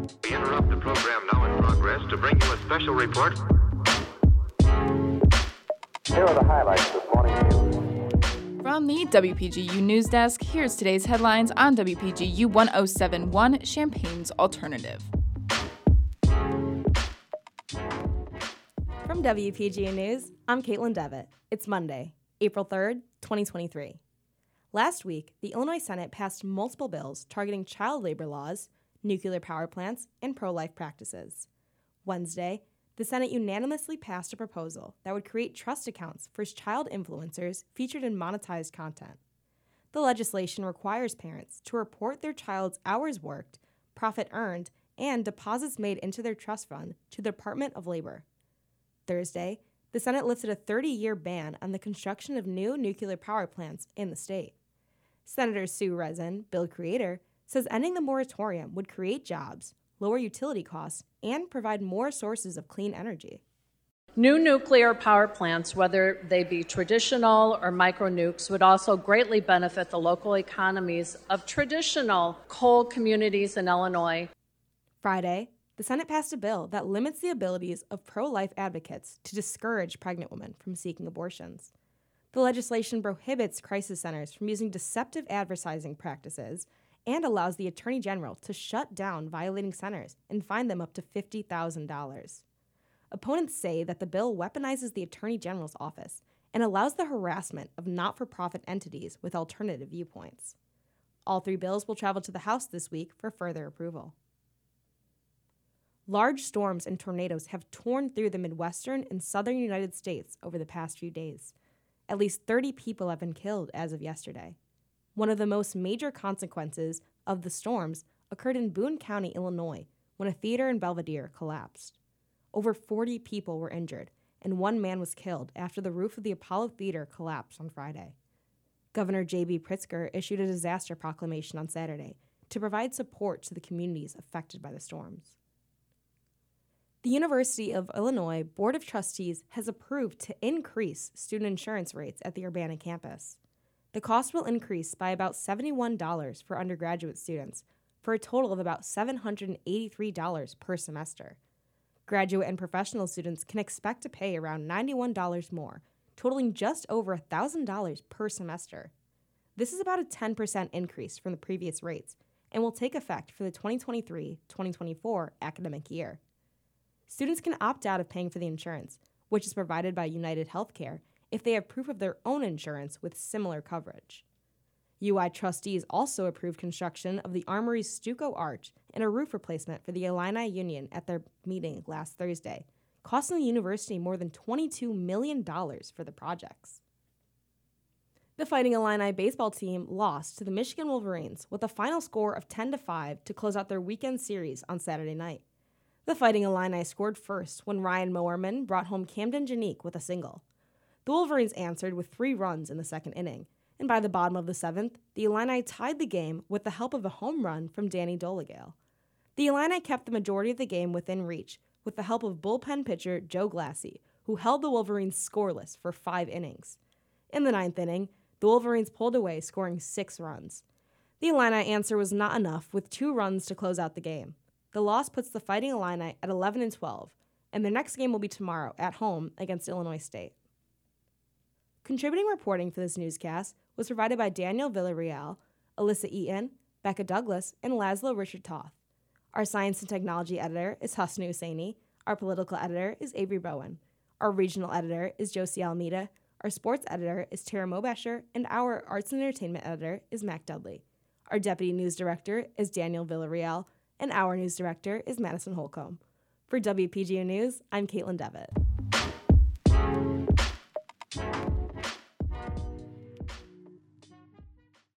We interrupt the program now in progress to bring you a special report. Here are the highlights this morning's news. From the WPGU News Desk, here's today's headlines on WPGU 1071 Champaign's Alternative. From WPGU News, I'm Kaitlyn Devitt. It's Monday, April 3rd, 2023. Last week, the Illinois Senate passed multiple bills targeting child labor laws, nuclear power plants, and pro life practices. Wednesday, the Senate unanimously passed a proposal that would create trust accounts for child influencers featured in monetized content. The legislation requires parents to report their child's hours worked, profit earned, and deposits made into their trust fund to the Department of Labor. Thursday, the Senate lifted a 30 year ban on the construction of new nuclear power plants in the state. Senator Sue Rezin, bill creator, says ending the moratorium would create jobs, lower utility costs, and provide more sources of clean energy. New nuclear power plants, whether they be traditional or micro nukes, would also greatly benefit the local economies of traditional coal communities in Illinois. Friday, the Senate passed a bill that limits the abilities of pro life advocates to discourage pregnant women from seeking abortions. The legislation prohibits crisis centers from using deceptive advertising practices and allows the Attorney General to shut down violating centers and fine them up to $50,000. Opponents say that the bill weaponizes the Attorney General's office and allows the harassment of not for profit entities with alternative viewpoints. All three bills will travel to the House this week for further approval. Large storms and tornadoes have torn through the Midwestern and Southern United States over the past few days. At least 30 people have been killed as of yesterday. One of the most major consequences of the storms occurred in Boone County, Illinois, when a theater in Belvidere collapsed. Over 40 people were injured, and one man was killed after the roof of the Apollo Theater collapsed on Friday. Governor J.B. Pritzker issued a disaster proclamation on Saturday to provide support to the communities affected by the storms. The University of Illinois Board of Trustees has approved to increase student insurance rates at the Urbana campus. The cost will increase by about $71 for undergraduate students, for a total of about $783 per semester. Graduate and professional students can expect to pay around $91 more, totaling just over $1,000 per semester. This is about a 10% increase from the previous rates and will take effect for the 2023 2024 academic year. Students can opt out of paying for the insurance, which is provided by United Healthcare, if they have proof of their own insurance with similar coverage. UI trustees also approved construction of the Armory's stucco arch and a roof replacement for the Illini Union at their meeting last Thursday, costing the university more than $22 million for the projects. The Fighting Illini baseball team lost to the Michigan Wolverines with a final score of 10 to 5 to close out their weekend series on Saturday night. The Fighting Illini scored first when Ryan Mowerman brought home Camden Janik with a single. The Wolverines answered with three runs in the second inning, and by the bottom of the seventh, the Illini tied the game with the help of a home run from Danny Doligale. The Illini kept the majority of the game within reach with the help of bullpen pitcher Joe Glassey, who held the Wolverines scoreless for five innings. In the ninth inning, the Wolverines pulled away, scoring six runs. The Illini answer was not enough, with two runs to close out the game. The loss puts the Fighting Illini at 11 and 12, and their next game will be tomorrow at home against Illinois State. Contributing reporting for this newscast was provided by Daniel Villarreal, Elissa Eaton, Bekah Douglas, and Laszlo Richard Toth. Our science and technology editor is Husnu Husseini. Our political editor is Avery Bowen. Our regional editor is Josie Almeida. Our sports editor is Tara Mobesher, and our arts and entertainment editor is Mac Dudley. Our deputy news director is Daniel Villarreal, and our news director is Madison Holcomb. For WPGU News, I'm Kaitlyn Devitt.